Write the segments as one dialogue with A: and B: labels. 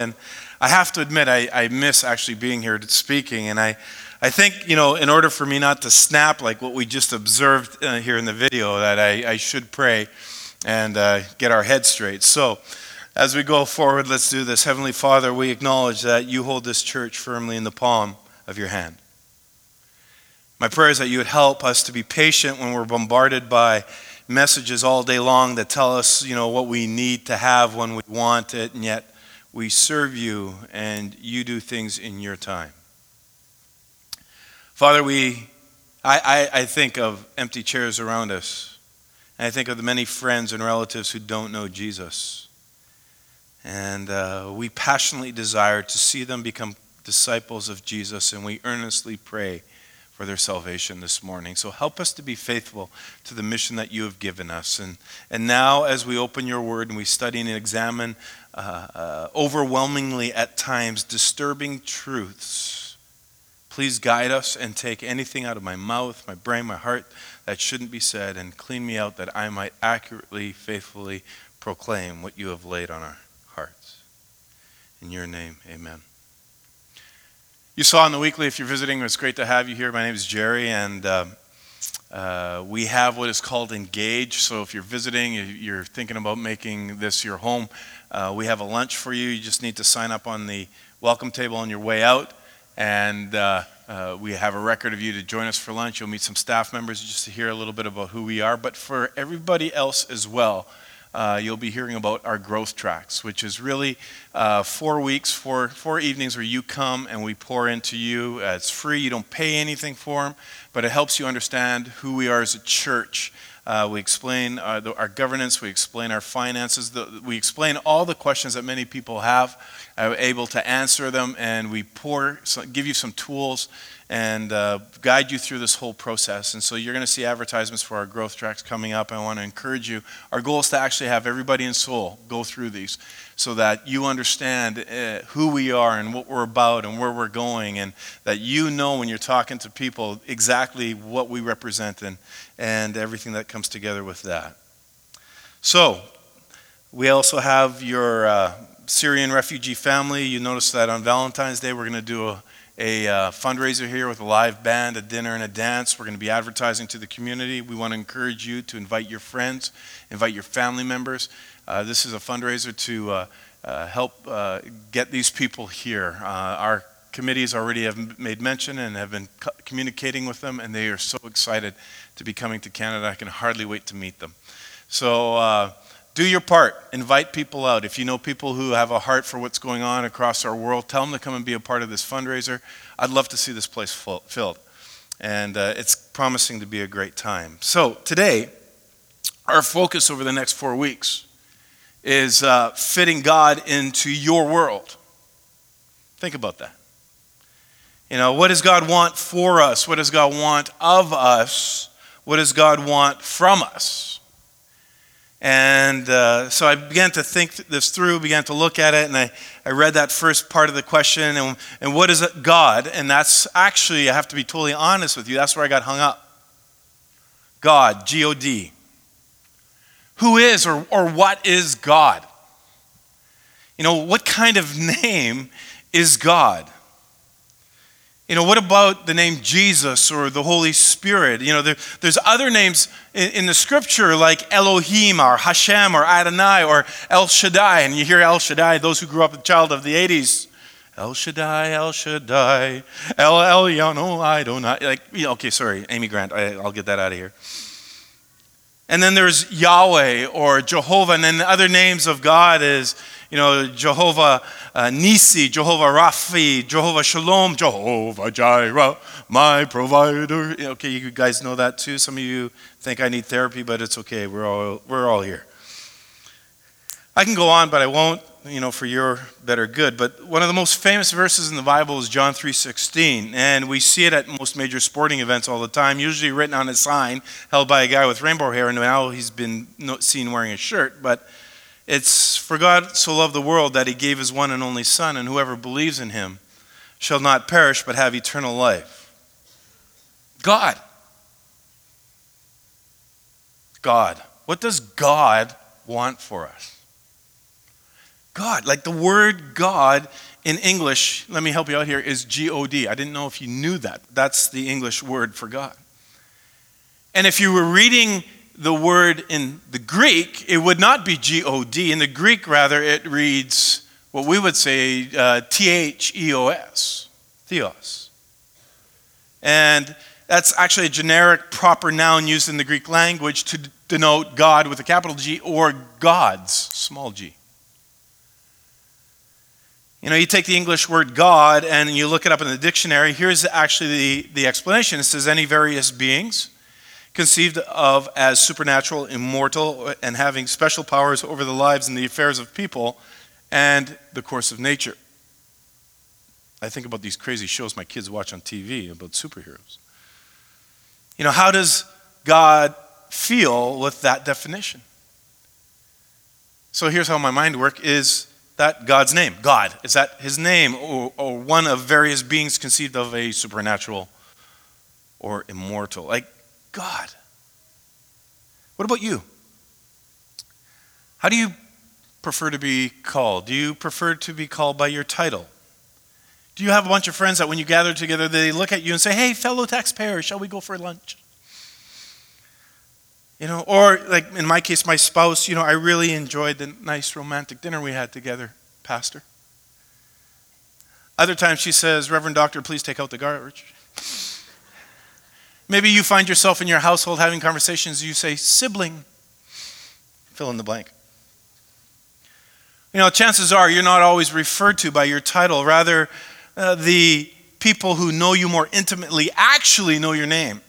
A: And I have to admit, I, I miss actually being here speaking. And I, I think, you know, in order for me not to snap like what we just observed uh, here in the video, that I, I should pray and uh, get our heads straight. So, as we go forward, let's do this. Heavenly Father, we acknowledge that you hold this church firmly in the palm of your hand. My prayer is that you would help us to be patient when we're bombarded by messages all day long that tell us, you know, what we need to have when we want it, and yet we serve you and you do things in your time. Father, we, I, I, I think of empty chairs around us. And I think of the many friends and relatives who don't know Jesus. And uh, we passionately desire to see them become disciples of Jesus, and we earnestly pray for their salvation this morning. So help us to be faithful to the mission that you have given us. And, and now, as we open your word and we study and examine uh, overwhelmingly at times disturbing truths, please guide us and take anything out of my mouth, my brain, my heart that shouldn't be said, and clean me out that I might accurately, faithfully proclaim what you have laid on our hearts. In your name, amen. You saw in the weekly, if you're visiting, it's great to have you here. My name is Jerry, and uh, uh, we have what is called Engage. So if you're visiting, you're thinking about making this your home, uh, we have a lunch for you. You just need to sign up on the welcome table on your way out, and uh, uh, we have a record of you to join us for lunch. You'll meet some staff members just to hear a little bit about who we are, but for everybody else as well uh, you'll be hearing about our growth tracks, which is really uh, four weeks, four, four evenings where you come and we pour into you. Uh, it's free, you don't pay anything for them, but it helps you understand who we are as a church. Uh, we explain uh, the, our governance, we explain our finances, the, we explain all the questions that many people have, uh, able to answer them, and we pour, so, give you some tools and uh, guide you through this whole process. And so you're going to see advertisements for our growth tracks coming up. I want to encourage you. Our goal is to actually have everybody in Soul go through these so that you understand uh, who we are and what we're about and where we're going, and that you know when you're talking to people exactly what we represent and, and everything that comes together with that. So, we also have your uh, Syrian refugee family. You notice that on Valentine's Day, we're going to do a a uh, fundraiser here with a live band, a dinner, and a dance. We're going to be advertising to the community. We want to encourage you to invite your friends, invite your family members. Uh, this is a fundraiser to uh, uh help uh, get these people here. Our committees already have made mention and have been co- communicating with them, and they are so excited to be coming to Canada. I can hardly wait to meet them. So, do your part. Invite people out. If you know people who have a heart for what's going on across our world, tell them to come and be a part of this fundraiser. I'd love to see this place filled. And uh, it's promising to be a great time. So, today, our focus over the next four weeks is uh, fitting God into your world. Think about that. You know, what does God want for us? What does God want of us? What does God want from us? And uh, so I began to think this through, began to look at it, and I, I read that first part of the question, and, and what is God? And that's actually, I have to be totally honest with you, that's where I got hung up. God, G O D. Who is or, or what is God? You know, what kind of name is God? You know, what about the name Jesus or the Holy Spirit? You know, there, there's other names in, in, the scripture like Elohim or Hashem or Adonai or El Shaddai. And you hear El Shaddai, those who grew up a child of the 80s. El Shaddai, El Shaddai, El Elyon, oh, I don't know. Like, okay, sorry, Amy Grant, I, I'll get that out of here. And then there's Yahweh or Jehovah, and then the other names of God is you know, Jehovah uh, Nisi, Jehovah Raphi, Jehovah Shalom, Jehovah Jireh, my provider. Okay, you guys know that too. Some of you think I need therapy, but it's okay. We're all, we're all here. I can go on, but I won't, you know, for your better good. But one of the most famous verses in the Bible is John 3.16. And we see it at most major sporting events all the time, usually written on a sign held by a guy with rainbow hair. And now he's been seen wearing a shirt. But it's for God so loved the world that he gave his one and only Son, and whoever believes in him shall not perish but have eternal life. God. God. What does God want for us? God. Like the word God in English, let me help you out here, is G O D. I didn't know if you knew that. That's the English word for God. And if you were reading the word in the Greek, it would not be G O D. In the Greek, rather, it reads what we would say uh, T H E O S, theos. And that's actually a generic proper noun used in the Greek language to denote God with a capital G or gods, small g. You know, you take the English word God and you look it up in the dictionary. Here's actually the, the explanation it says any various beings conceived of as supernatural, immortal, and having special powers over the lives and the affairs of people and the course of nature. I think about these crazy shows my kids watch on TV about superheroes. You know, how does God feel with that definition? So here's how my mind works is that God's name? God. Is that his name or, or one of various beings conceived of a supernatural or immortal? Like God. What about you? How do you prefer to be called? Do you prefer to be called by your title? Do you have a bunch of friends that when you gather together, they look at you and say, hey, fellow taxpayer, shall we go for lunch? You know, or like in my case, my spouse, you know, I really enjoyed the nice romantic dinner we had together, Pastor. Other times she says, Reverend Doctor, please take out the garbage. Maybe you find yourself in your household having conversations, you say, sibling, fill in the blank. You know, chances are you're not always referred to by your title. Rather, uh, the people who know you more intimately actually know your name.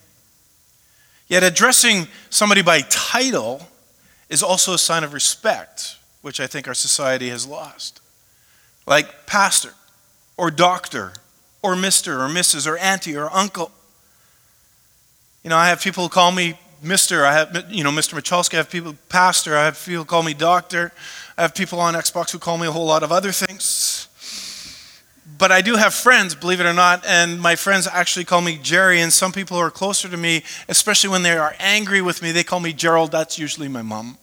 A: Yet addressing somebody by title is also a sign of respect, which I think our society has lost. Like pastor, or doctor, or Mr., or Mrs., or auntie, or uncle. You know, I have people who call me Mr. I have, you know, Mr. Michalski. I have people, pastor. I have people call me doctor. I have people on Xbox who call me a whole lot of other things. But I do have friends, believe it or not, and my friends actually call me Jerry, and some people who are closer to me, especially when they are angry with me, they call me Gerald. That's usually my mom.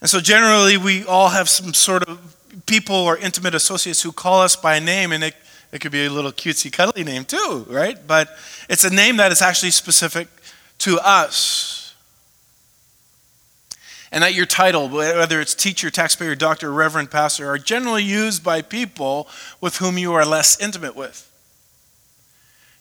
A: And so generally, we all have some sort of people or intimate associates who call us by name, and it, it could be a little cutesy, cuddly name too, right? But it's a name that is actually specific to us and that your title, whether it's teacher, taxpayer, doctor, reverend, pastor, are generally used by people with whom you are less intimate with.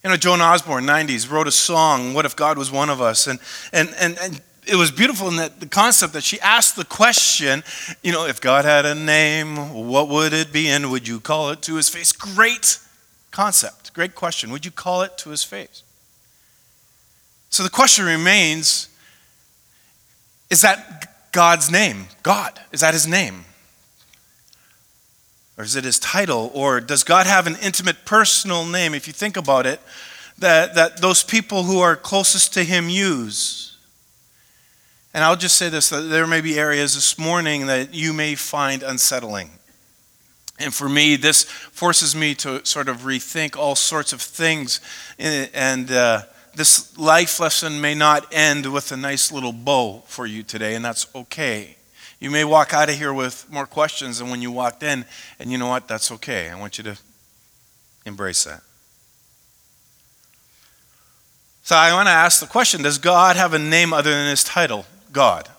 A: You know, Joan Osborne, 90s, wrote a song, What If God Was One of Us? And, and, and, and it was beautiful in that the concept that she asked the question, you know, if God had a name, what would it be and would you call it to his face? Great concept, great question. Would you call it to his face? So the question remains is that God's name? God. Is that his name? Or is it his title? Or does God have an intimate personal name, if you think about it, that, that those people who are closest to him use? And I'll just say this that there may be areas this morning that you may find unsettling. And for me, this forces me to sort of rethink all sorts of things. And, uh, this life lesson may not end with a nice little bow for you today, and that's okay. You may walk out of here with more questions than when you walked in, and you know what? That's okay. I want you to embrace that. So I want to ask the question Does God have a name other than his title? God.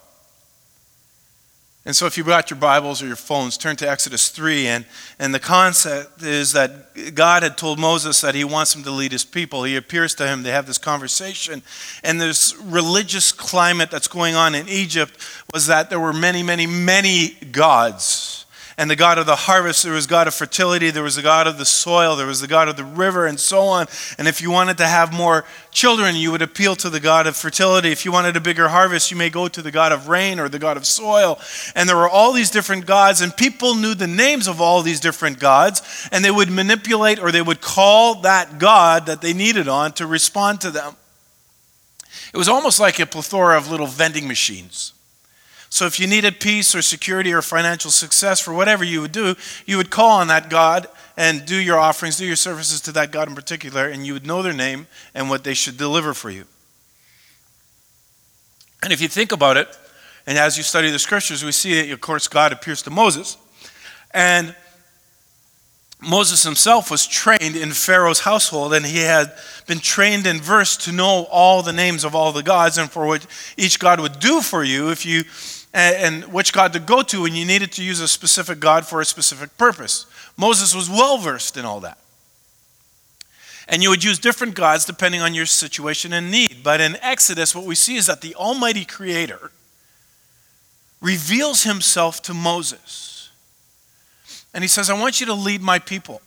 A: And so, if you brought your Bibles or your phones, turn to Exodus 3. And, and the concept is that God had told Moses that he wants him to lead his people. He appears to him, they have this conversation. And this religious climate that's going on in Egypt was that there were many, many, many gods and the God of the harvest, there was God of fertility, there was the God of the soil, there was the God of the river, and so on. And if you wanted to have more children, you would appeal to the God of fertility. If you wanted a bigger harvest, you may go to the God of rain or the God of soil. And there were all these different gods, and people knew the names of all these different gods, and they would manipulate or they would call that God that they needed on to respond to them. It was almost like a plethora of little vending machines. So if you needed peace or security or financial success for whatever you would do, you would call on that God and do your offerings, do your services to that God in particular, and you would know their name and what they should deliver for you. And if you think about it, And as you study the scriptures, we see that, of course, God appears to Moses. And Moses himself was trained in Pharaoh's household, and he had been trained in verse to know all the names of all the gods and for what each God would do for you if you and which God to go to when you needed to use a specific God for a specific purpose. Moses was well versed in all that. And you would use different gods depending on your situation and need. But in Exodus, what we see is that the Almighty Creator reveals himself to Moses. And he says, I want you to lead my people.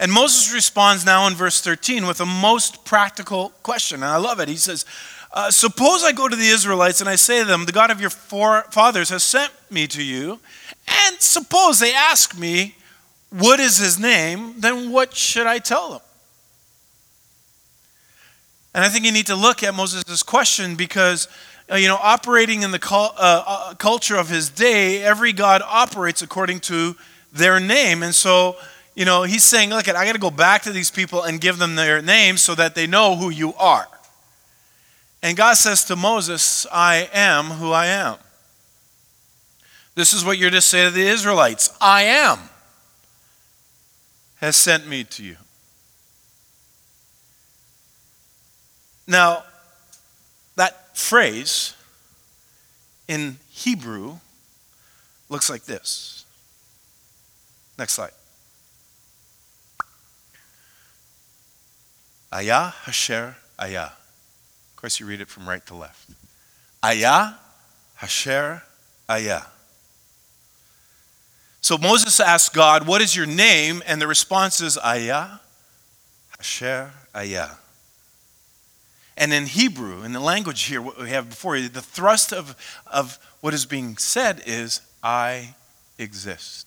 A: And Moses responds now in verse 13 with a most practical question. And I love it. He says, uh, Suppose I go to the Israelites and I say to them, The God of your fathers has sent me to you. And suppose they ask me, What is his name? Then what should I tell them? And I think you need to look at Moses' question because, uh, you know, operating in the uh, uh, culture of his day, every God operates according to their name. And so, you know, he's saying, look, I got to go back to these people and give them their names so that they know who you are. And God says to Moses, I am who I am. This is what you're to say to the Israelites I am has sent me to you. Now, that phrase in Hebrew looks like this. Next slide. Ayah Hasher Ayah. Of course, you read it from right to left. Ayah Hasher Ayah. So Moses asked God, What is your name? And the response is Ayah Hasher Ayah. And in Hebrew, in the language here, what we have before you, the thrust of, of what is being said is, I exist.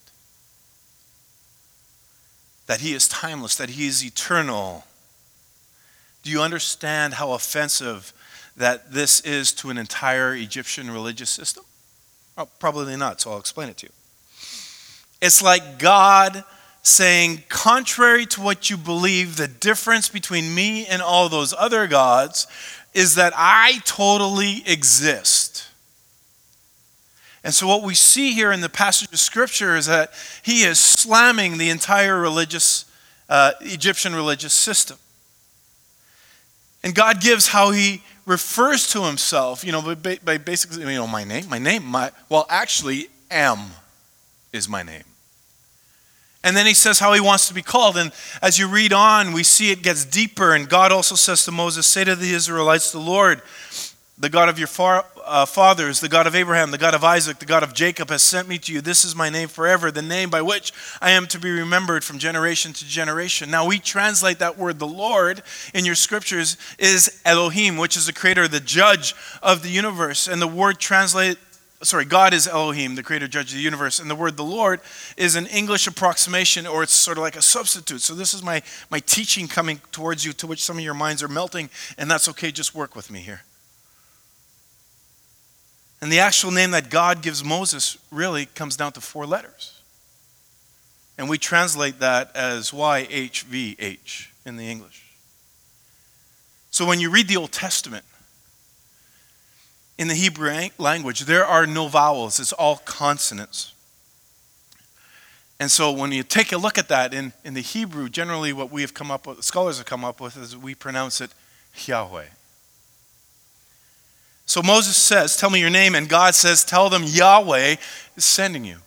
A: That he is timeless, that he is eternal. Do you understand how offensive that this is to an entire Egyptian religious system? Oh, probably not, so I'll explain it to you. It's like God saying, contrary to what you believe, the difference between me and all those other gods is that I totally exist. And so, what we see here in the passage of Scripture is that he is slamming the entire religious, uh, Egyptian religious system. And God gives how he refers to himself, you know, by, by basically, you know, my name, my name, my, well, actually, M is my name. And then he says how he wants to be called. And as you read on, we see it gets deeper. And God also says to Moses, Say to the Israelites, The Lord, the God of your far, uh, fathers, the God of Abraham, the God of Isaac, the God of Jacob, has sent me to you. This is my name forever, the name by which I am to be remembered from generation to generation. Now, we translate that word, the Lord, in your scriptures is Elohim, which is the creator, the judge of the universe. And the word translate, sorry, God is Elohim, the creator, judge of the universe. And the word the Lord is an English approximation, or it's sort of like a substitute. So this is my, my teaching coming towards you, to which some of your minds are melting, and that's okay, just work with me here. And the actual name that God gives Moses really comes down to four letters. And we translate that as YHVH in the English. So when you read the Old Testament, in the Hebrew language, there are no vowels, it's all consonants. And so when you take a look at that in, in the Hebrew, generally what we have come up with, scholars have come up with, is we pronounce it Yahweh. So Moses says, Tell me your name, and God says, Tell them Yahweh is sending you.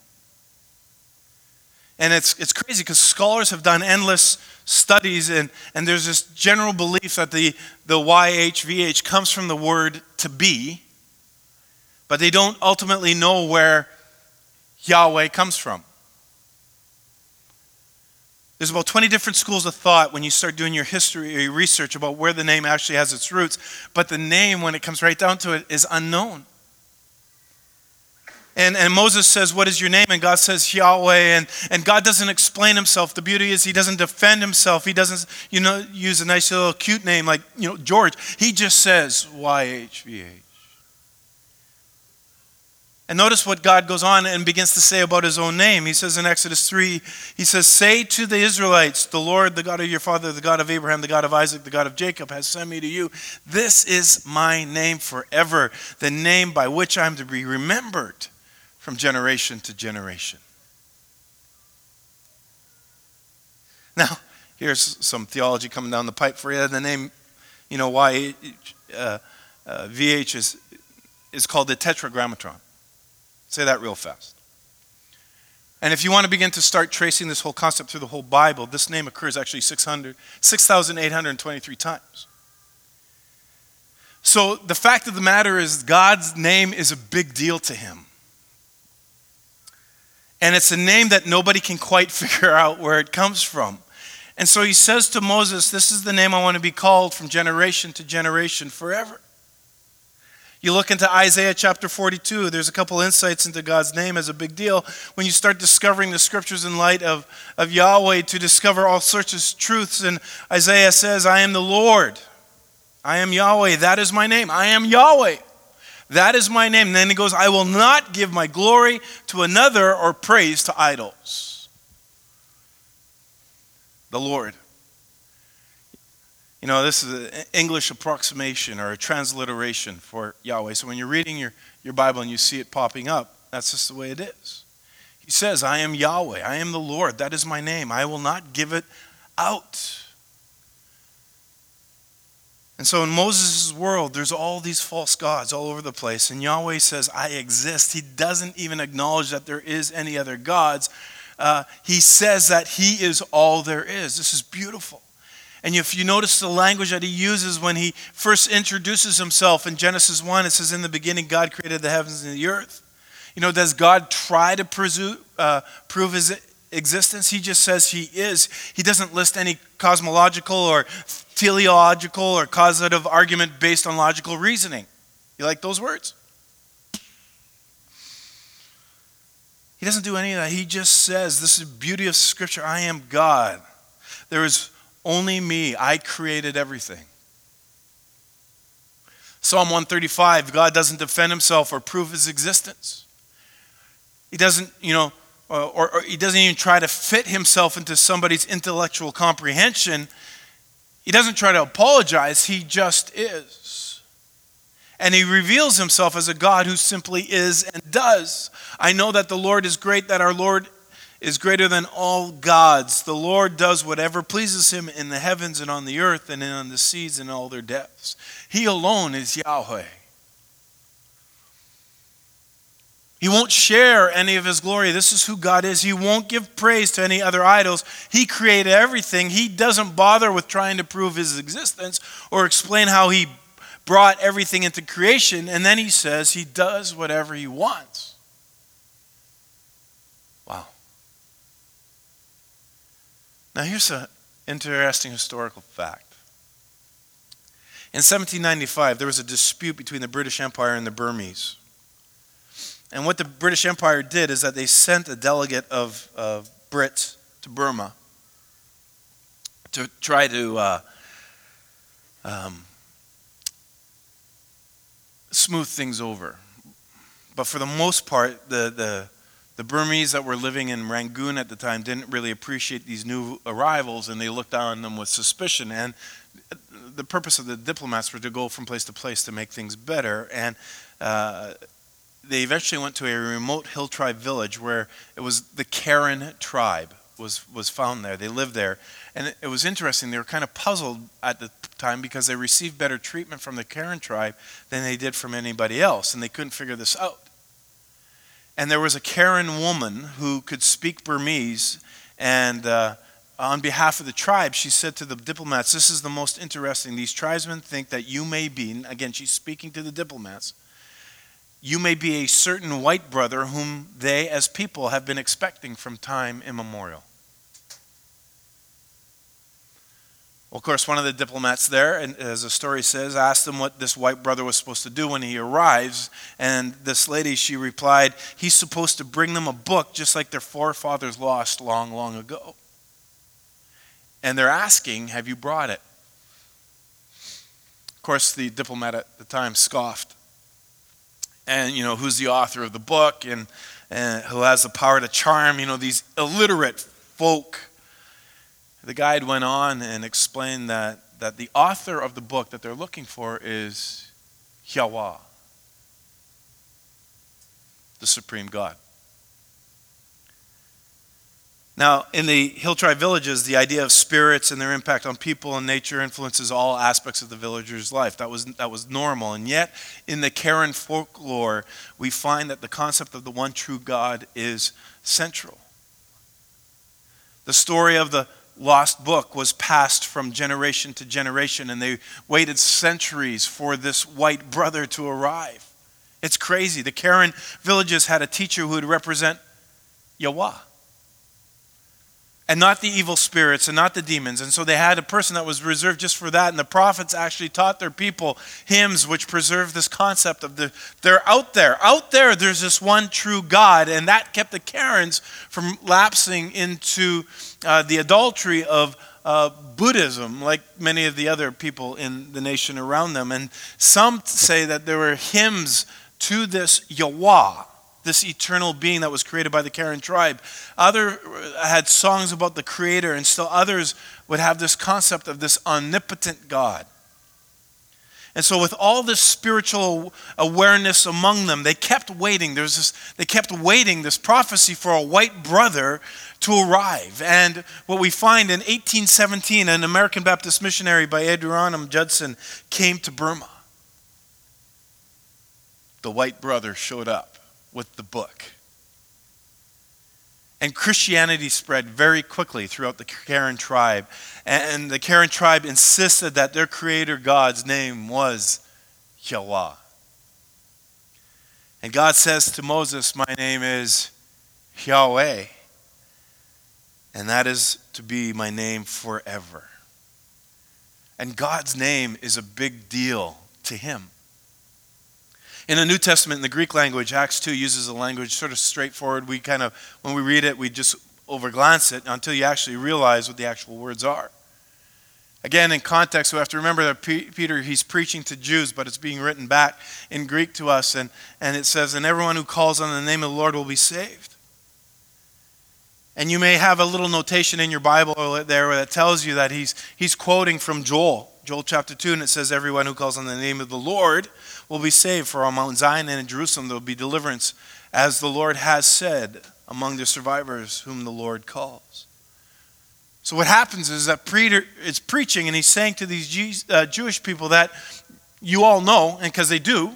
A: And it's, it's crazy because scholars have done endless studies, and, and there's this general belief that the, the YHVH comes from the word to be, but they don't ultimately know where Yahweh comes from. There's about 20 different schools of thought when you start doing your history or your research about where the name actually has its roots, but the name, when it comes right down to it, is unknown. And, and Moses says, What is your name? And God says, Yahweh. And, and God doesn't explain himself. The beauty is he doesn't defend himself. He doesn't, you know, use a nice little cute name like, you know, George. He just says, YHVH. And notice what God goes on and begins to say about his own name. He says in Exodus 3, he says, Say to the Israelites, the Lord, the God of your father, the God of Abraham, the God of Isaac, the God of Jacob, has sent me to you. This is my name forever, the name by which I am to be remembered from generation to generation. Now, here's some theology coming down the pipe for you. The name, you know, why uh, uh, VH is, is called the Tetragrammaton. Say that real fast. And if you want to begin to start tracing this whole concept through the whole Bible, this name occurs actually 6,823 times. So the fact of the matter is, God's name is a big deal to him. And it's a name that nobody can quite figure out where it comes from. And so he says to Moses, This is the name I want to be called from generation to generation forever. You look into Isaiah chapter 42, there's a couple insights into God's name as a big deal. When you start discovering the scriptures in light of, of Yahweh to discover all sorts of truths, and Isaiah says, I am the Lord. I am Yahweh. That is my name. I am Yahweh. That is my name. And then he goes, I will not give my glory to another or praise to idols. The Lord. You know, this is an English approximation or a transliteration for Yahweh. So when you're reading your, your Bible and you see it popping up, that's just the way it is. He says, I am Yahweh. I am the Lord. That is my name. I will not give it out. And so in Moses' world, there's all these false gods all over the place. And Yahweh says, I exist. He doesn't even acknowledge that there is any other gods. Uh, he says that he is all there is. This is beautiful. And if you notice the language that he uses when he first introduces himself in Genesis 1, it says, In the beginning, God created the heavens and the earth. You know, does God try to uh, prove his existence? He just says he is. He doesn't list any cosmological or teleological or causative argument based on logical reasoning. You like those words? He doesn't do any of that. He just says, This is the beauty of Scripture. I am God. There is only me. I created everything. Psalm 135 God doesn't defend himself or prove his existence. He doesn't, you know, uh, or, or, he doesn't even try to fit himself into somebody's intellectual comprehension. He doesn't try to apologize, he just is. And he reveals himself as a God who simply is and does. I know that the Lord is great, that our Lord is greater than all gods. The Lord does whatever pleases him in the heavens and on the earth and on the seas and all their depths. He alone is Yahweh. He won't share any of his glory. This is who God is. He won't give praise to any other idols. He created everything. He doesn't bother with trying to prove his existence or explain how he brought everything into creation. And then he says he does whatever he wants. Now, here's an interesting historical fact. In 1795, there was a dispute between the British Empire and the Burmese. And what the British Empire did is that they sent a delegate of, of Brits to Burma to try to uh, um, smooth things over. But for the most part, the, the, the Burmese that were living in Rangoon at the time didn't really appreciate these new arrivals and they looked on them with suspicion. And the purpose of the diplomats were to go from place to place to make things better. And uh, they eventually went to a remote hill tribe village where it was the Karen tribe was, was found there. They lived there. And it, it was interesting. They were kind of puzzled at the time because they received better treatment from the Karen tribe than they did from anybody else. And they couldn't figure this out. And there was a Karen woman who could speak Burmese, and uh, on behalf of the tribe, she said to the diplomats, This is the most interesting. These tribesmen think that you may be, again, she's speaking to the diplomats, you may be a certain white brother whom they, as people, have been expecting from time immemorial. Well, of course, one of the diplomats there, and as the story says, asked him what this white brother was supposed to do when he arrives. And this lady, she replied, He's supposed to bring them a book just like their forefathers lost long, long ago. And they're asking, Have you brought it? Of course, the diplomat at the time scoffed. and you know who's the author of the book and, and who has the power to charm you know these illiterate folk the guide went on and explained that, that the author of the book that they're looking for is yahweh the supreme god now, in the hill tribe villages, the idea of spirits and their impact on people and nature influences all aspects of the villager's life. That was, that was normal. And yet, in the Karen folklore, we find that the concept of the one true God is central. The story of the lost book was passed from generation to generation, and they waited centuries for this white brother to arrive. It's crazy. The Karen villages had a teacher who would represent Yahweh and not the evil spirits and not the demons. And so they had a person that was reserved just for that. And the prophets actually taught their people hymns which preserve this concept of the they're out there. Out there, there's this one true God. And that kept the Karens from lapsing into uh, the adultery of uh, Buddhism, like many of the other people in the nation around them. And some say that there were hymns to this Yahweh this eternal being that was created by the Karen tribe. Other uh, had songs about the creator, and still others would have this concept of this omnipotent God. And so, with all this spiritual awareness among them, they kept waiting. There's this, they kept waiting this prophecy for a white brother to arrive. And what we find in 1817, an American Baptist missionary by Adoniram Judson came to Burma. The white brother showed up with the book. And Christianity spread very quickly throughout the Karen tribe. And the Karen tribe insisted that their creator God's name was Yahweh. And God says to Moses, My name is Yahweh. And that is to be my name forever. And God's name is a big deal to him. In the New Testament, in the Greek language, Acts 2 uses a language sort of straightforward. We kind of, when we read it, we just overglance it until you actually realize what the actual words are. Again, in context, we have to remember that Peter, he's preaching to Jews, but it's being written back in Greek to us. And, and it says, And everyone who calls on the name of the Lord will be saved. And you may have a little notation in your Bible there that tells you that he's, he's quoting from Joel, Joel chapter 2, and it says, Everyone who calls on the name of the Lord will be saved. For on Mount Zion and in Jerusalem there will be deliverance, as the Lord has said among the survivors whom the Lord calls. So what happens is that Peter is preaching and he's saying to these uh, Jewish people that you all know, and because they do,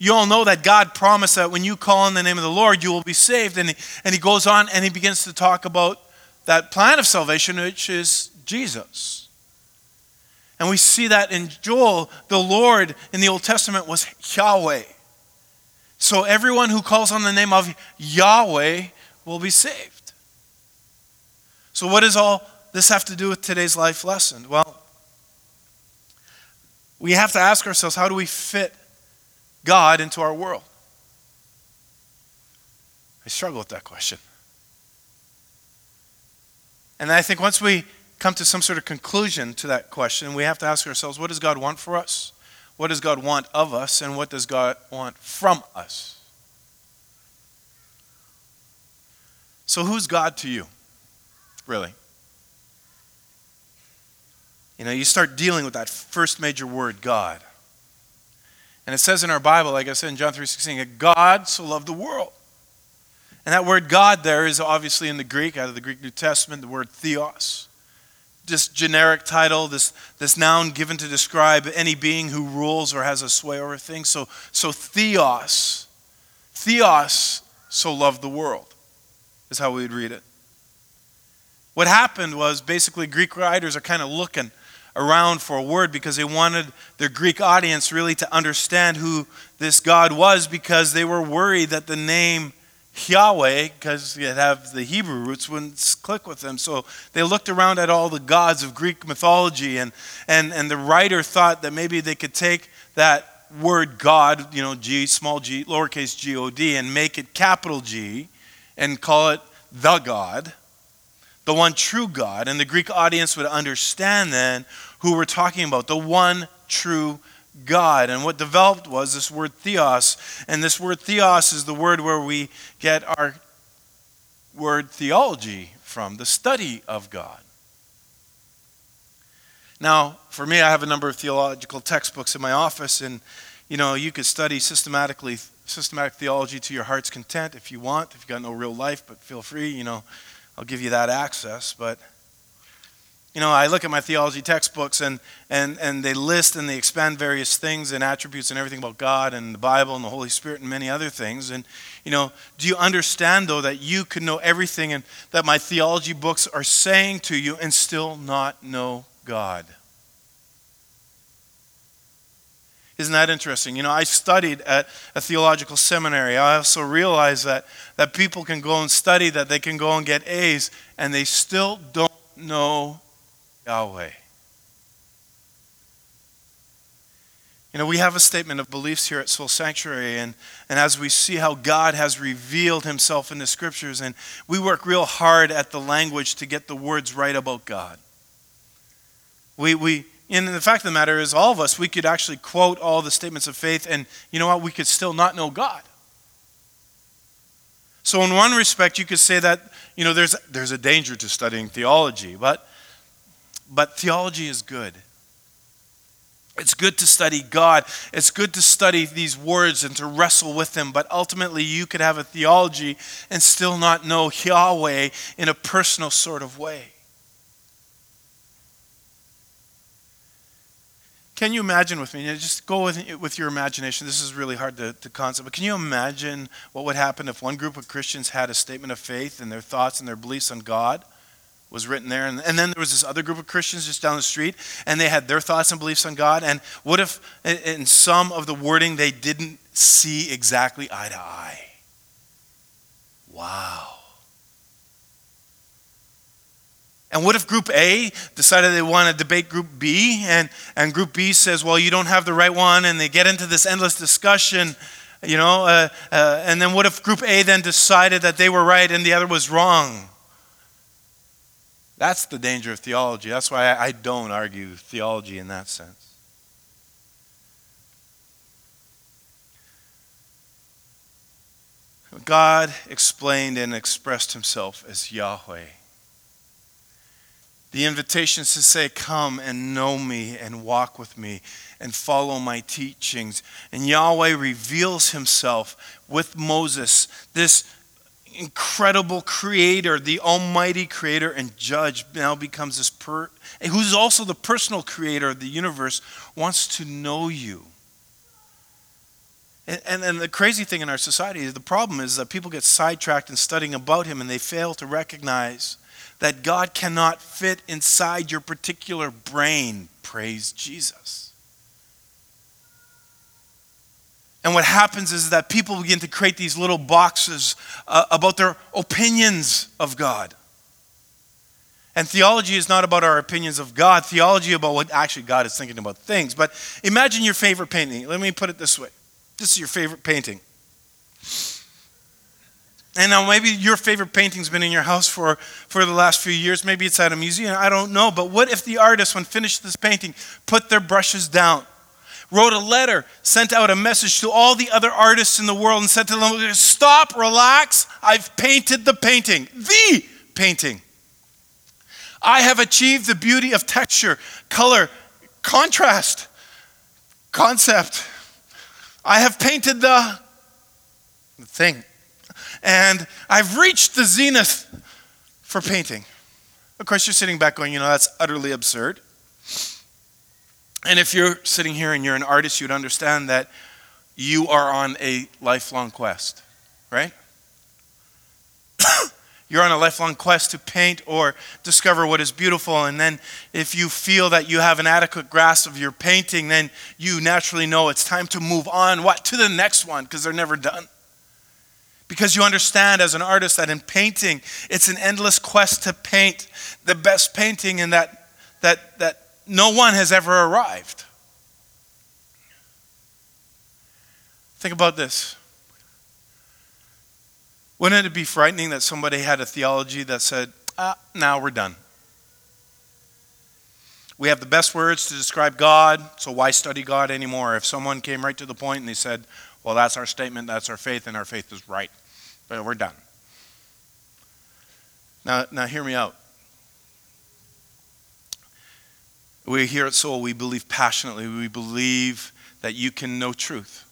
A: you all know that God promised that when you call on the name of the Lord, you will be saved. And he, and he goes on and he begins to talk about that plan of salvation, which is Jesus. And we see that in Joel, the Lord in the Old Testament was Yahweh. So everyone who calls on the name of Yahweh will be saved. So, what does all this have to do with today's life lesson? Well, we have to ask ourselves how do we fit God into our world? I struggle with that question. And I think once we come to some sort of conclusion to that question, we have to ask ourselves what does God want for us? What does God want of us? And what does God want from us? So, who's God to you, really? You know, you start dealing with that first major word, God. And it says in our Bible, like I said in John 3:16, that God so loved the world. And that word God there is obviously in the Greek, out of the Greek New Testament, the word theos this generic title, this, this noun given to describe any being who rules or has a sway over things. So, so theos, theos so loved the world, is how we would read it. What happened was basically Greek writers are kind of looking around for a word because they wanted their Greek audience really to understand who this God was because they were worried that the name Yahweh, because you have the Hebrew roots, wouldn't click with them. So they looked around at all the gods of Greek mythology, and, and, and the writer thought that maybe they could take that word God, you know, G, small g, lowercase g O D, and make it capital G and call it the God, the one true God. And the Greek audience would understand then who we're talking about, the one true God. And what developed was this word theos. And this word theos is the word where we get our word theology from, the study of God. Now, for me, I have a number of theological textbooks in my office, and you know, you could study systematically systematic theology to your heart's content if you want, if you've got no real life, but feel free, you know, I'll give you that access. But you know, I look at my theology textbooks and, and, and they list and they expand various things and attributes and everything about God and the Bible and the Holy Spirit and many other things. And, you know, do you understand, though, that you can know everything and that my theology books are saying to you and still not know God? Isn't that interesting? You know, I studied at a theological seminary. I also realized that, that people can go and study, that they can go and get A's, and they still don't know Yahweh. You know, we have a statement of beliefs here at Soul Sanctuary, and, and as we see how God has revealed himself in the scriptures, and we work real hard at the language to get the words right about God. We, we, and the fact of the matter is, all of us, we could actually quote all the statements of faith, and you know what? We could still not know God. So, in one respect, you could say that, you know, there's, there's a danger to studying theology, but but theology is good. It's good to study God. It's good to study these words and to wrestle with them. But ultimately, you could have a theology and still not know Yahweh in a personal sort of way. Can you imagine with me? Just go with, with your imagination. This is really hard to, to concept, but can you imagine what would happen if one group of Christians had a statement of faith and their thoughts and their beliefs on God? Was written there. And, and, then there was this other group of Christians just down the street, and they had their thoughts and beliefs on God. And what if, in some of the wording, they didn't see exactly eye to eye? Wow. And what if Group A decided they want to debate Group B, and, and Group B says, well, you don't have the right one, and they get into this endless discussion, you know? Uh, uh, and then what if Group A then decided that they were right and the other was wrong? That's the danger of theology. That's why I don't argue theology in that sense. God explained and expressed himself as Yahweh. The invitation is to say, Come and know me and walk with me and follow my teachings. And Yahweh reveals himself with Moses, this incredible creator, the almighty creator and judge, now becomes this per, who's also the personal creator of the universe, wants to know you. And, and, and the crazy thing in our society, the problem is that people get sidetracked in studying about him and they fail to recognize that God cannot fit inside your particular brain. Praise Jesus. And what happens is that people begin to create these little boxes uh, about their opinions of God. And theology is not about our opinions of God, theology about what actually God is thinking about things. But imagine your favorite painting. Let me put it this way this is your favorite painting. And now maybe your favorite painting's been in your house for, for the last few years. Maybe it's at a museum. I don't know. But what if the artist, when finished this painting, put their brushes down wrote a letter, sent out a message to all the other artists in the world, and said to them, Stop, relax. I've painted the painting, the painting. I have achieved the beauty of texture, color, contrast, concept. I have painted the thing. And I've reached the zenith for painting. Of course, you're sitting back going, you know, that's utterly absurd. And if you're sitting here and you're an artist, you'd understand that you are on a lifelong quest, right? you're on a lifelong quest to paint or discover what is beautiful. And then, if you feel that you have an adequate grasp of your painting, then you naturally know it's time to move on. What? To the next one, because they're never done. Because you understand as an artist that in painting, it's an endless quest to paint the best painting and that, that, that no one has ever arrived. Think about this. Wouldn't it be frightening that somebody had a theology that said, ah, now we're done? We have the best words to describe God, so why study God anymore? If someone came right to the point and they said, well, that's our statement, that's our faith, and our faith is right. But we're done. Now, now hear me out. We here at Soul, we believe passionately. We believe that you can know truth.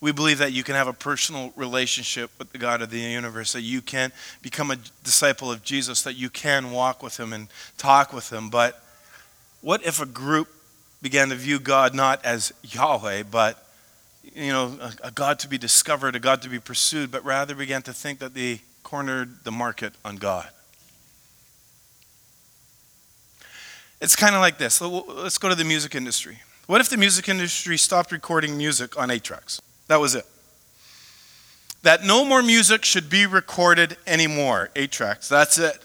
A: We believe that you can have a personal relationship with the God of the universe, that you can become a disciple of Jesus, that you can walk with him and talk with him. But what if a group began to view God not as Yahweh, but you know, a, a God to be discovered, a God to be pursued, but rather began to think that they cornered the market on God? It's kind of like this. Let's go to the music industry. What if the music industry stopped recording music on eight tracks? That was it. That no more music should be recorded anymore. Eight tracks. That's it.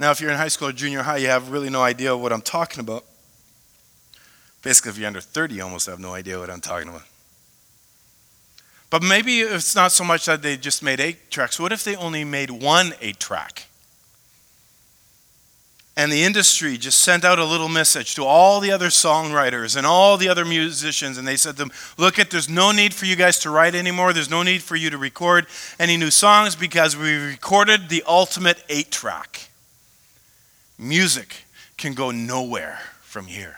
A: Now, if you're in high school or junior high, you have really no idea what I'm talking about. Basically, if you're under 30, you almost have no idea what I'm talking about. But maybe it's not so much that they just made eight tracks. What if they only made one eight track? And the industry just sent out a little message to all the other songwriters and all the other musicians and they said to them look at there's no need for you guys to write anymore. There's no need for you to record any new songs because we recorded the ultimate eight track. Music can go nowhere from here.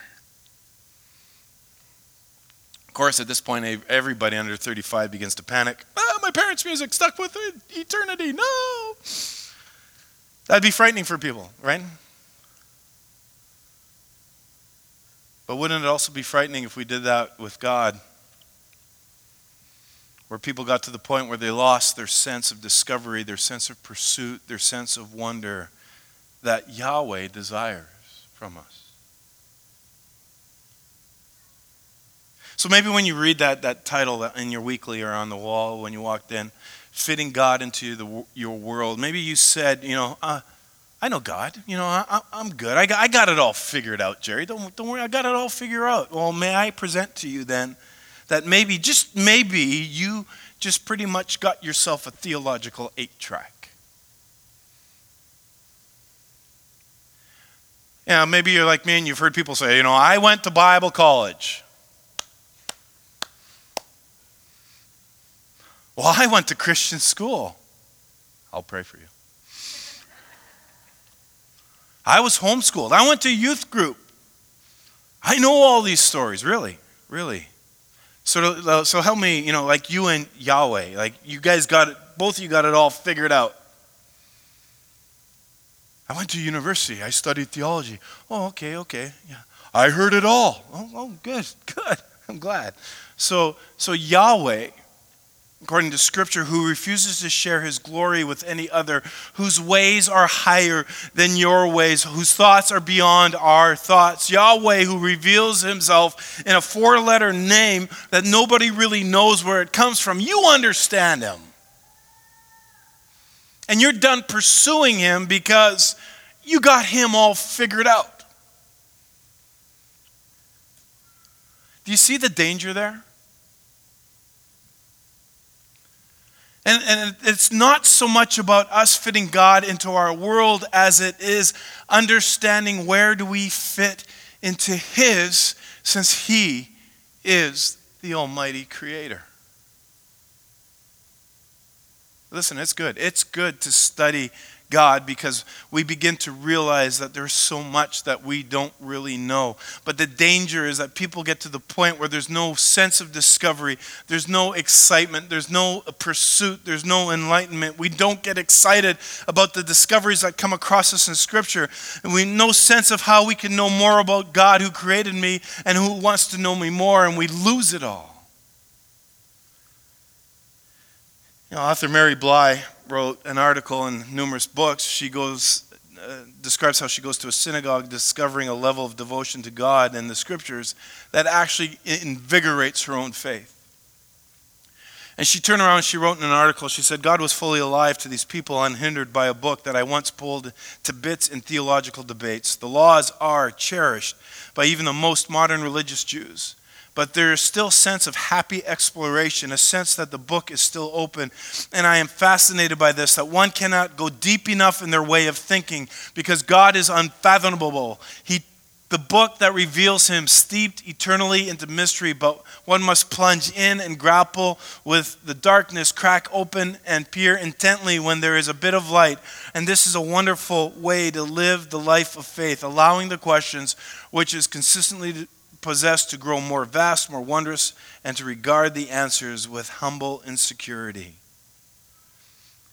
A: Of course at this point everybody under 35 begins to panic. Ah, my parents music stuck with eternity. No. That'd be frightening for people right But wouldn't it also be frightening if we did that with God? Where people got to the point where they lost their sense of discovery, their sense of pursuit, their sense of wonder that Yahweh desires from us. So maybe when you read that, that title in your weekly or on the wall when you walked in, fitting God into the, your world, maybe you said, you know, uh, I know God. You know, I, am good. I got, I got it all figured out, Jerry. Don't, don't worry, I got it all figured out. Well, may I present to you then that maybe, just maybe, you just pretty much got yourself a theological eight track. Yeah, maybe you're like me and you've heard people say, you know, I went to Bible college. Well, I went to Christian school. I'll pray for you. I was homeschooled. I went to youth group. I know all these stories, really, really. So, so help me, you know, like you and Yahweh, like you guys got it, both of you got it all figured out. I went to university. I studied theology. Oh, okay, okay. Yeah. I heard it all. Oh, oh good, good. I'm glad. So, so Yahweh according to Scripture, who refuses to share his glory with any other, whose ways are higher than your ways, whose thoughts are beyond our thoughts. Yahweh, who reveals himself in a four letter name that nobody really knows where it comes from. You understand him. And you're done pursuing him because you got him all figured out. Do you see the danger there? And, and it's not so much about us fitting God into our world as it is understanding where do we fit into His since He is the Almighty Creator. Listen, it's good. It's good to study God because we begin to realize that there's so much that we don't really know. But the danger is that people get to the point where there's no sense of discovery, there's no excitement, there's no pursuit, there's no enlightenment. We don't get excited about the discoveries that come across us in Scripture, and we no sense of how we can know more about God who created me and who wants to know me more, and we lose it all. You know, author Mary Blye wrote an article in numerous books. She goes, uh, describes how she goes to a synagogue discovering a level of devotion to God and the scriptures that actually invigorates her own faith. And she turned around and she wrote in an article, she said, God was fully alive to these people unhindered by a book that I once pulled to bits in theological debates. The laws are cherished by even the most modern religious Jews but there is still sense of happy exploration, a sense that the book is still open. And I am fascinated by this that one cannot go deep enough in their way of thinking because God is unfathomable. He the book that reveals him steeped eternally into mystery, but one must plunge in and grapple with the darkness, crack open and peer intently when there is a bit of light. And this is a wonderful way to live the life of faith, allowing the questions which is consistently possessed to grow more vast, more wondrous, and to regard the answers with humble insecurity.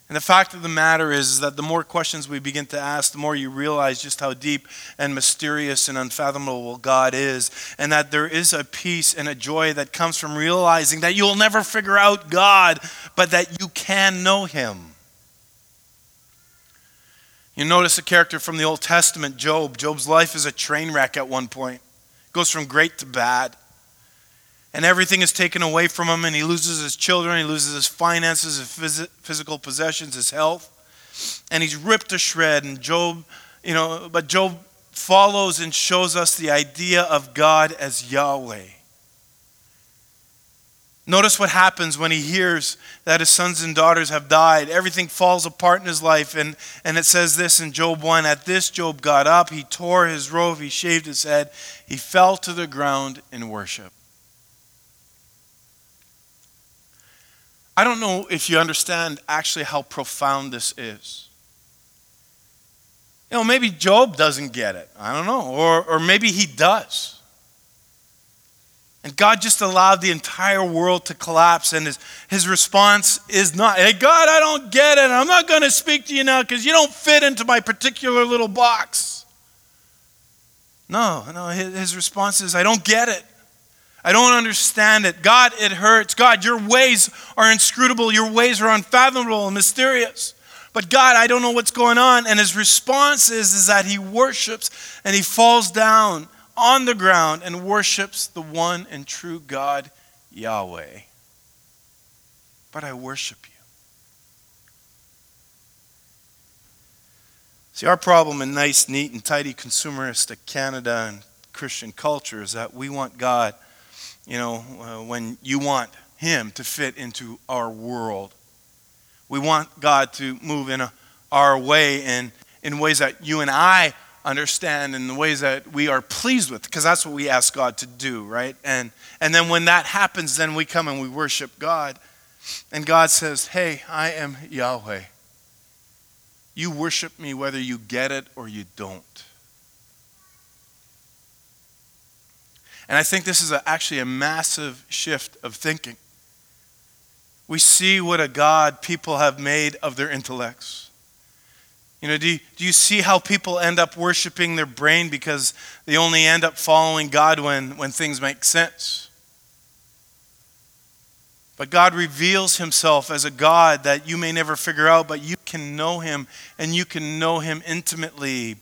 A: And the fact of the matter is, is, that the more questions we begin to ask, the more you realize just how deep and mysterious and unfathomable God is. And that there is a peace and a joy that comes from realizing that you'll never figure out God, but that you can know Him. You notice a character from the Old Testament, Job. Job's life is a train wreck at one point, goes from great to bad and everything is taken away from him, and he loses his children, he loses his finances, his physical possessions, his health, and he's ripped to shred. And Job, you know, but Job follows and shows us the idea of God as Yahweh. Notice what happens when he hears that his sons and daughters have died. Everything falls apart in his life. And, and it says this in Job 1 At this, Job got up, he tore his robe, he shaved his head, he fell to the ground in worship. I don't know if you understand actually how profound this is. You know, maybe Job doesn't get it. I don't know. Or, or maybe he does. And God just allowed the entire world to collapse, and his, his response is not, Hey, God, I don't get it. I'm not going to speak to you now because you don't fit into my particular little box. No, no, his, response is, I don't get it. I don't understand it. God, it hurts. God, your ways are inscrutable. Your ways are unfathomable and mysterious. But God, I don't know what's going on. And his response is, is that he worships and he falls down on the ground and worships the one and true God, Yahweh. But I worship you. See, our problem in nice, neat, and tidy consumeristic Canada and Christian culture is that we want God you know, uh, when you want Him to fit into our world. We want God to move in a, our way and in ways that you and I understand in the ways that we are pleased with because that's what we ask God to do, right? And and then when that happens then we come and we worship God. And God says, "Hey, I am Yahweh. You worship me whether you get it or you don't." And I think this is a, actually a massive shift of thinking. We see what a God people have made of their intellects. You know, do you, do you see how people end up worshiping their brain because they only end up following God when, when things make sense? But God reveals himself as a God that you may never figure out, but you can know him and you can know him intimately.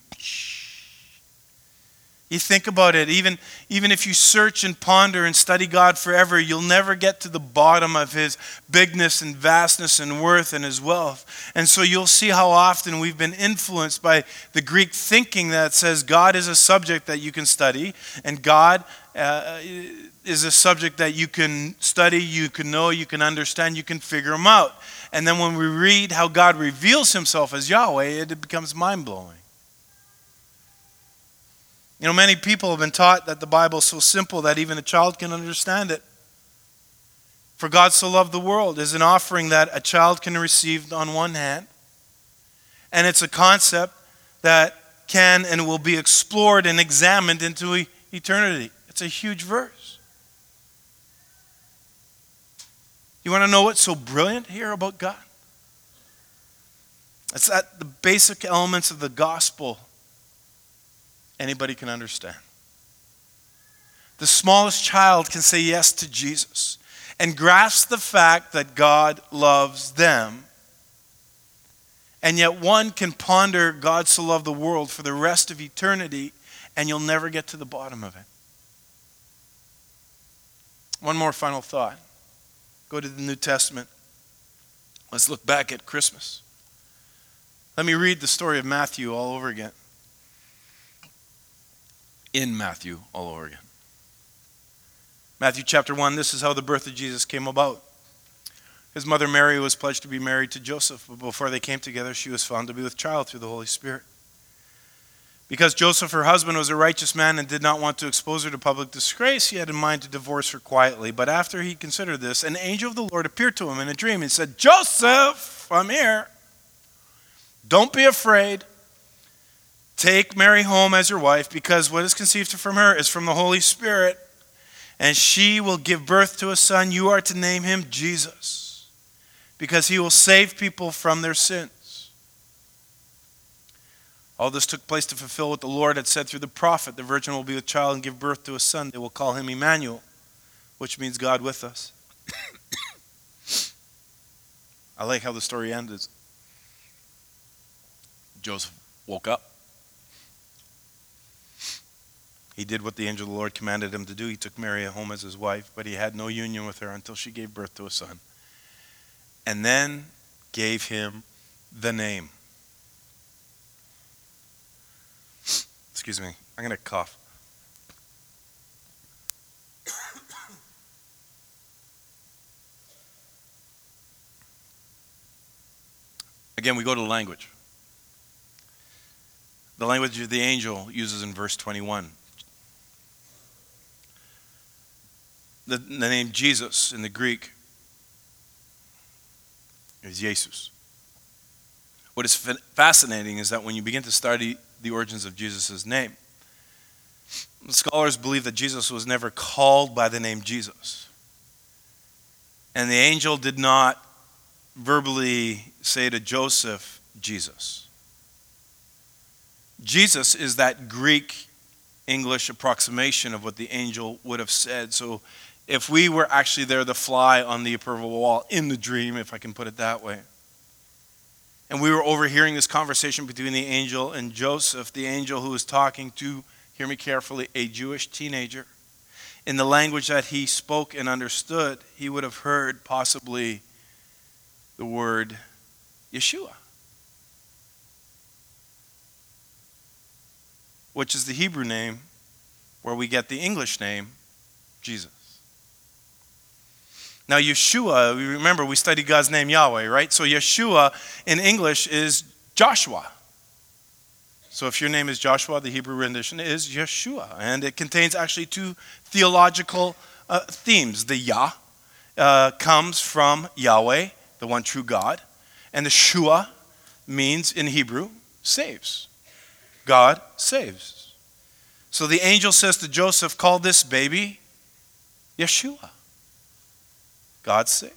A: You think about it, even, even if you search and ponder and study God forever, you'll never get to the bottom of His bigness and vastness and worth and His wealth. And so you'll see how often we've been influenced by the Greek thinking that says God is a subject that you can study, and God uh, is a subject that you can study, you can know, you can understand, you can figure Him out. And then when we read how God reveals Himself as Yahweh, it becomes mind blowing. You know, many people have been taught that the Bible is so simple that even a child can understand it. For God so loved the world is an offering that a child can receive on one hand, and it's a concept that can and will be explored and examined into eternity. It's a huge verse. You want to know what's so brilliant here about God? It's that the basic elements of the gospel anybody can understand. The smallest child can say yes to Jesus and grasp the fact that God loves them. And yet, one can ponder God so loved the world for the rest of eternity, and you'll never get to the bottom of it. One more final thought. Go to the New Testament. Let's look back at Christmas. Let me read the story of Matthew all over again in Matthew all over again. Matthew chapter 1, this is how the birth of Jesus came about. His mother Mary was pledged to be married to Joseph, but before they came together, she was found to be with child through the Holy Spirit. Because Joseph, her husband, was a righteous man and did not want to expose her to public disgrace, he had in mind to divorce her quietly. But after he considered this, an angel of the Lord appeared to him in a dream and said, Joseph, I'm here. Don't be afraid. Take Mary home as your wife, because what is conceived from her is from the Holy Spirit, and she will give birth to a son. You are to name him Jesus, because he will save people from their sins. All this took place to fulfill what the Lord had said through the prophet The virgin will be with child and give birth to a son. They will call him Emmanuel, which means God with us. I like how the story ends. Joseph woke up. He did what the angel of the Lord commanded him to do. He took Mary home as his wife, but he had no union with her until she gave birth to a son. And then gave him the name. Excuse me. I'm going to cough. Again, we go to the language. The language the angel uses in verse 21. The, the name Jesus in the Greek is Jesus. What is fascinating is that when you begin to study the origins of Jesus' name, scholars believe that Jesus was never called by the name Jesus. And the angel did not verbally say to Joseph, Jesus. Jesus is that Greek English approximation of what the angel would have said. So if we were actually there, the fly on the approval wall in the dream, if I can put it that way, and we were overhearing this conversation between the angel and Joseph, the angel who was talking to, hear me carefully, a Jewish teenager, in the language that he spoke and understood, he would have heard possibly the word Yeshua. which is the Hebrew name where we get the English name, Jesus. Now, Yeshua, remember we studied God's name Yahweh, right? So, Yeshua in English is Joshua. So, if your name is Joshua, the Hebrew rendition is Yeshua. And it contains actually two theological uh, themes. The Yah uh, comes from Yahweh, the one true God, and the Shua means in Hebrew saves. God saves. So the angel says to Joseph, Call this baby Yeshua. God saves.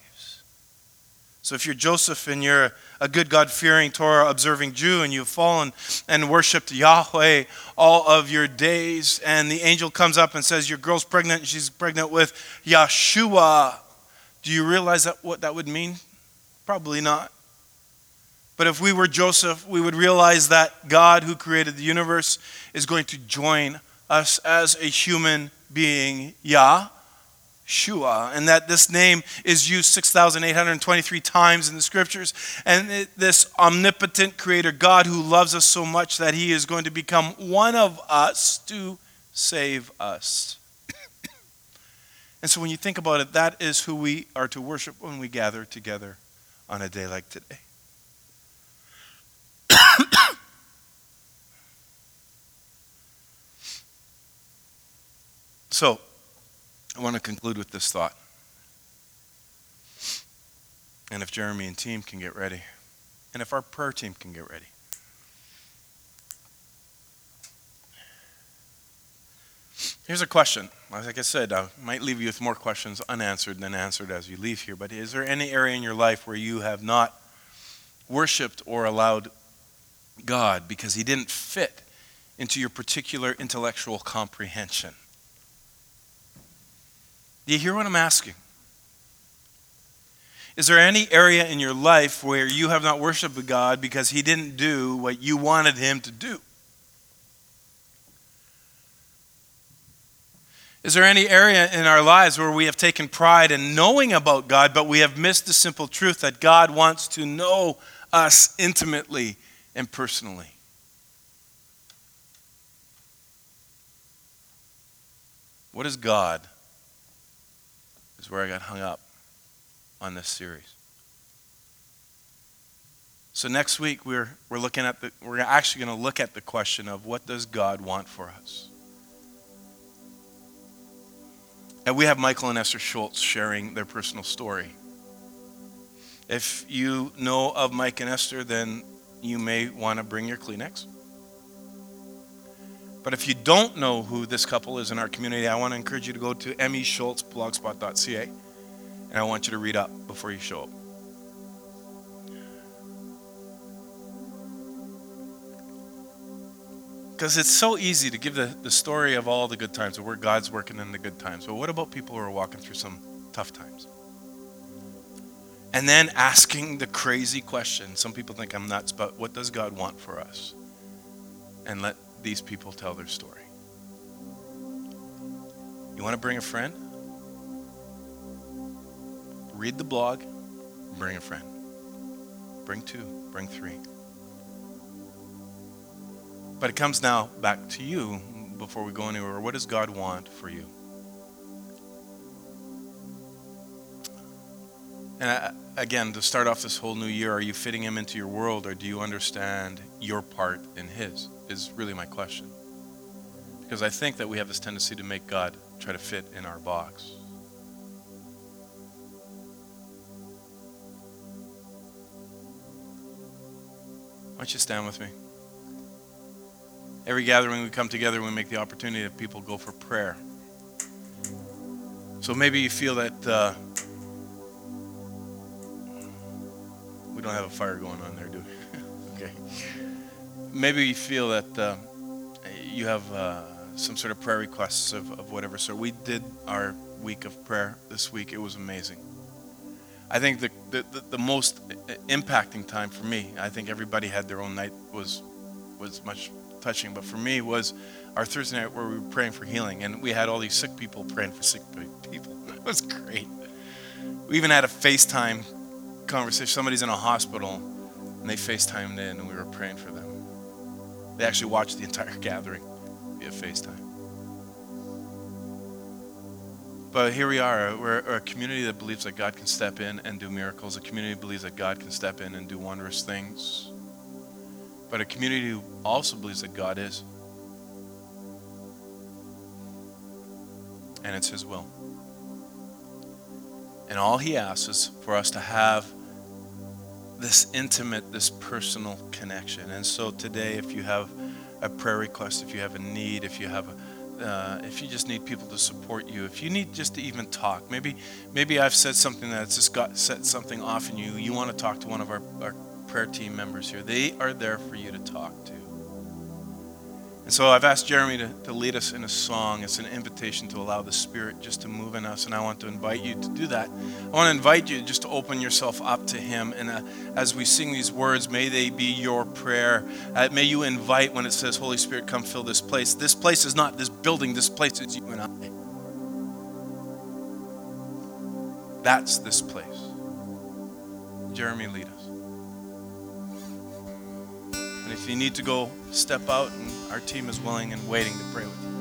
A: So if you're Joseph and you're a good God fearing, Torah observing Jew and you've fallen and worshiped Yahweh all of your days, and the angel comes up and says, Your girl's pregnant, and she's pregnant with Yeshua. Do you realize that what that would mean? Probably not. But if we were Joseph, we would realize that God, who created the universe, is going to join us as a human being, Yah, Shua, and that this name is used 6,823 times in the scriptures. And this omnipotent creator, God, who loves us so much that he is going to become one of us to save us. and so when you think about it, that is who we are to worship when we gather together on a day like today. so, I want to conclude with this thought. And if Jeremy and team can get ready, and if our prayer team can get ready. Here's a question. Like I said, I might leave you with more questions unanswered than answered as you leave here. But is there any area in your life where you have not worshiped or allowed God because he didn't fit into your particular intellectual comprehension. Do you hear what I'm asking? Is there any area in your life where you have not worshiped God because he didn't do what you wanted him to do? Is there any area in our lives where we have taken pride in knowing about God, but we have missed the simple truth that God wants to know us intimately and personally. What is God is where I got hung up on this series. So next week we're we're looking at the we're actually going to look at the question of what does God want for us. And we have Michael and Esther Schultz sharing their personal story. If you know of Mike and Esther, then you may want to bring your Kleenex. But if you don't know who this couple is in our community, I want to encourage you to go to meschultzblogspot.ca and I want you to read up before you show up. Because it's so easy to give the, the story of all the good times, where God's working in the good times. But what about people who are walking through some tough times? And then asking the crazy question. Some people think I'm nuts, but what does God want for us? And let these people tell their story. You want to bring a friend? Read the blog, bring a friend. Bring two, bring three. But it comes now back to you before we go anywhere. What does God want for you? And I, again, to start off this whole new year, are you fitting Him into your world or do you understand your part in His? Is really my question. Because I think that we have this tendency to make God try to fit in our box. Why don't you stand with me? Every gathering we come together, we make the opportunity that people go for prayer. So maybe you feel that uh, don't have a fire going on there, do we? okay. Maybe you feel that uh, you have uh, some sort of prayer requests of, of whatever sort. We did our week of prayer this week. It was amazing. I think the, the, the, most impacting time for me, I think everybody had their own night, was was much touching, but for me was our Thursday night where we were praying for healing, and we had all these sick people praying for sick people. It was great. We even had a FaceTime conversation. Somebody's in a hospital, and they FaceTimed in, and we were praying for them. They actually watched the entire gathering via FaceTime. But here we are. We're a community that believes that God can step in and do miracles. A community that believes that God can step in and do wondrous things but a community who also believes that God is. And it's His will. And all He asks is for us to have this intimate, this personal connection. And so today, if you have a prayer request, if you have a need, if you have a uh, if you just need people to support you, if you need just to even talk, maybe maybe I've said something that's just got set something off in you. You want to talk to one of our, our prayer team members here. They are there for you to talk to. And so I've asked Jeremy to, to lead us in a song. It's an invitation to allow the Spirit just to move in us. And I want to invite you to do that. I want to invite you just to open yourself up to Him. And uh, as we sing these words, may they be your prayer. Uh, may you invite when it says, Holy Spirit, come fill this place. This place is not this building, this place is you and I. That's this place. Jeremy, lead us. And if you need to go, step out, and our team is willing and waiting to pray with you.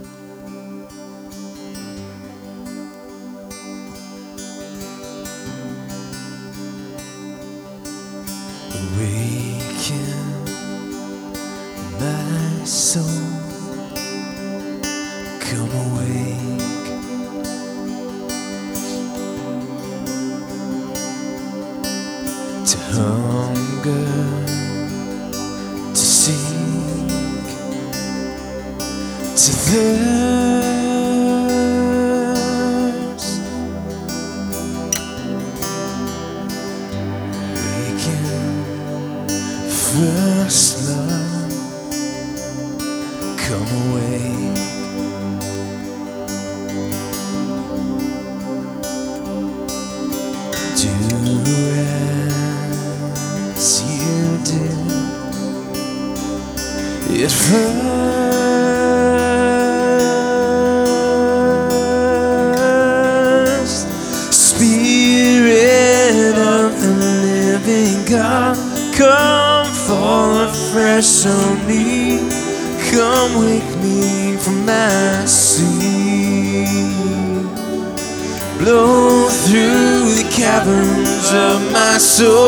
B: Of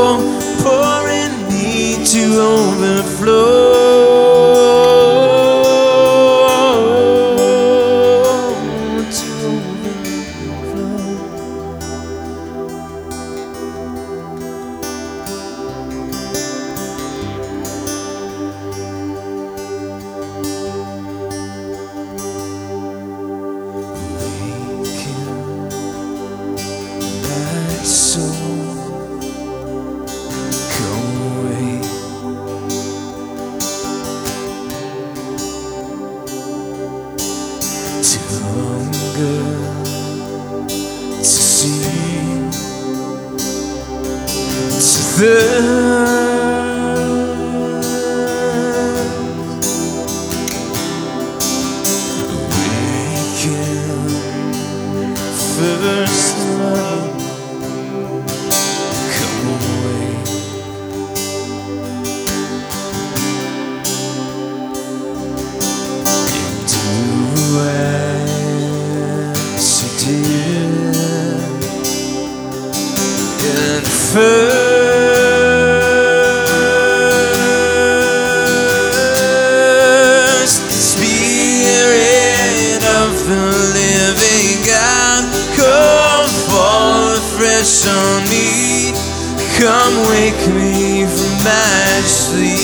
B: afresh on me come wake me from my sleep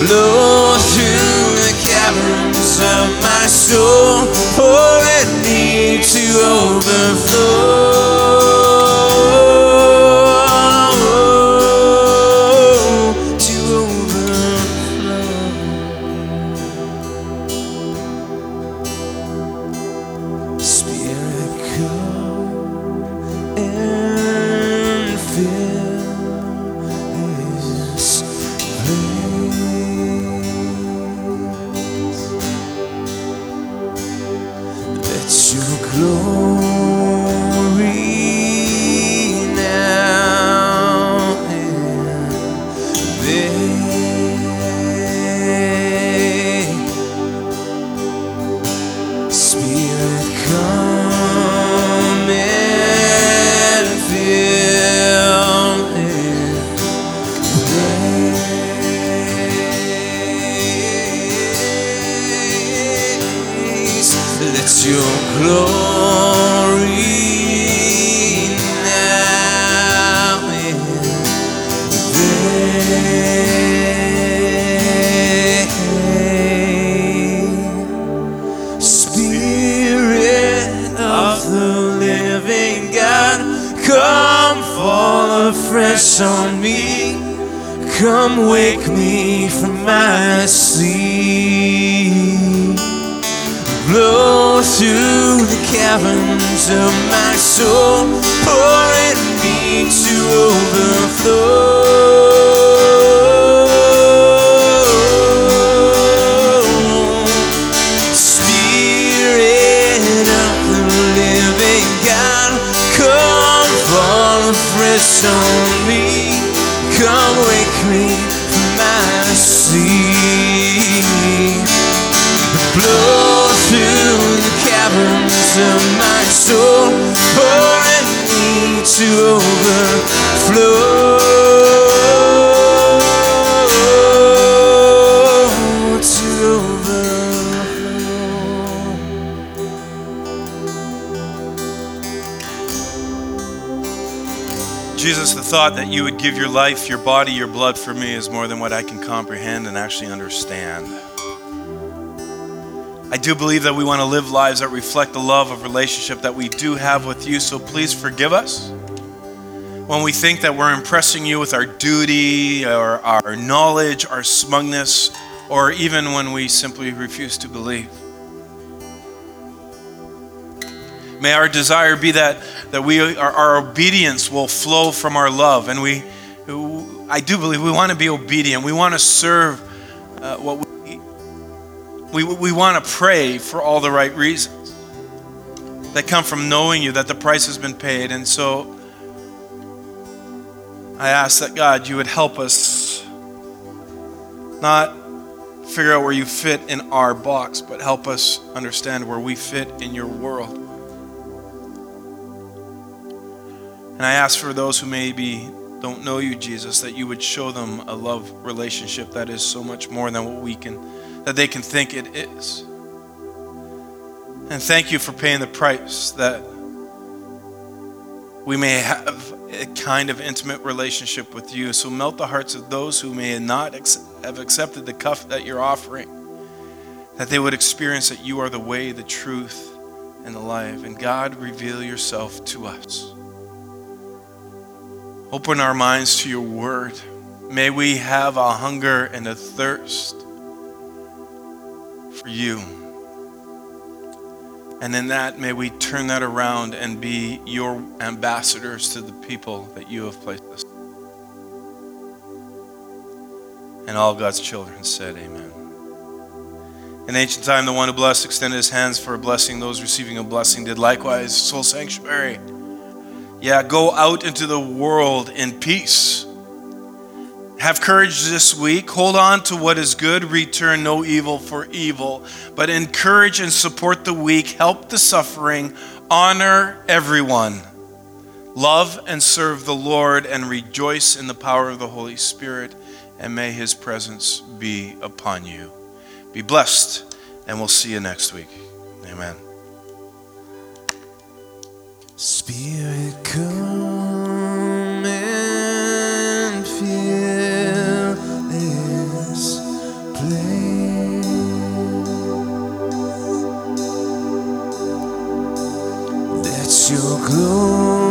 B: blow through the caverns of my soul, pouring me to overflow. Me to overflow.
A: Thought that you would give your life, your body, your blood for me is more than what I can comprehend and actually understand. I do believe that we want to live lives that reflect the love of relationship that we do have with you, so please forgive us when we think that we're impressing you with our duty or our knowledge, our smugness, or even when we simply refuse to believe. May our desire be that, that we, our, our obedience will flow from our love. And we, I do believe we want to be obedient. We want to serve uh, what we, we, we want to pray for all the right reasons that come from knowing you, that the price has been paid. And so I ask that God, you would help us not figure out where you fit in our box, but help us understand where we fit in your world. And I ask for those who maybe don't know you, Jesus, that you would show them a love relationship that is so much more than what we can, that they can think it is. And thank you for paying the price that we may have a kind of intimate relationship with you. So melt the hearts of those who may not have accepted the cuff that you're offering, that they would experience that you are the way, the truth, and the life. And God, reveal yourself to us. Open our minds to your word. May we have a hunger and a thirst for you. And in that, may we turn that around and be your ambassadors to the people that you have placed us. And all God's children said, Amen. In ancient time, the one who blessed extended his hands for a blessing. Those receiving a blessing did likewise. Soul sanctuary. Yeah, go out into the world in peace. Have courage this week. Hold on to what is good. Return no evil for evil. But encourage and support the weak. Help the suffering. Honor everyone. Love and serve the Lord and rejoice in the power of the Holy Spirit. And may his presence be upon you. Be blessed, and we'll see you next week. Amen.
B: Spirit, come and fill this place. Let your glory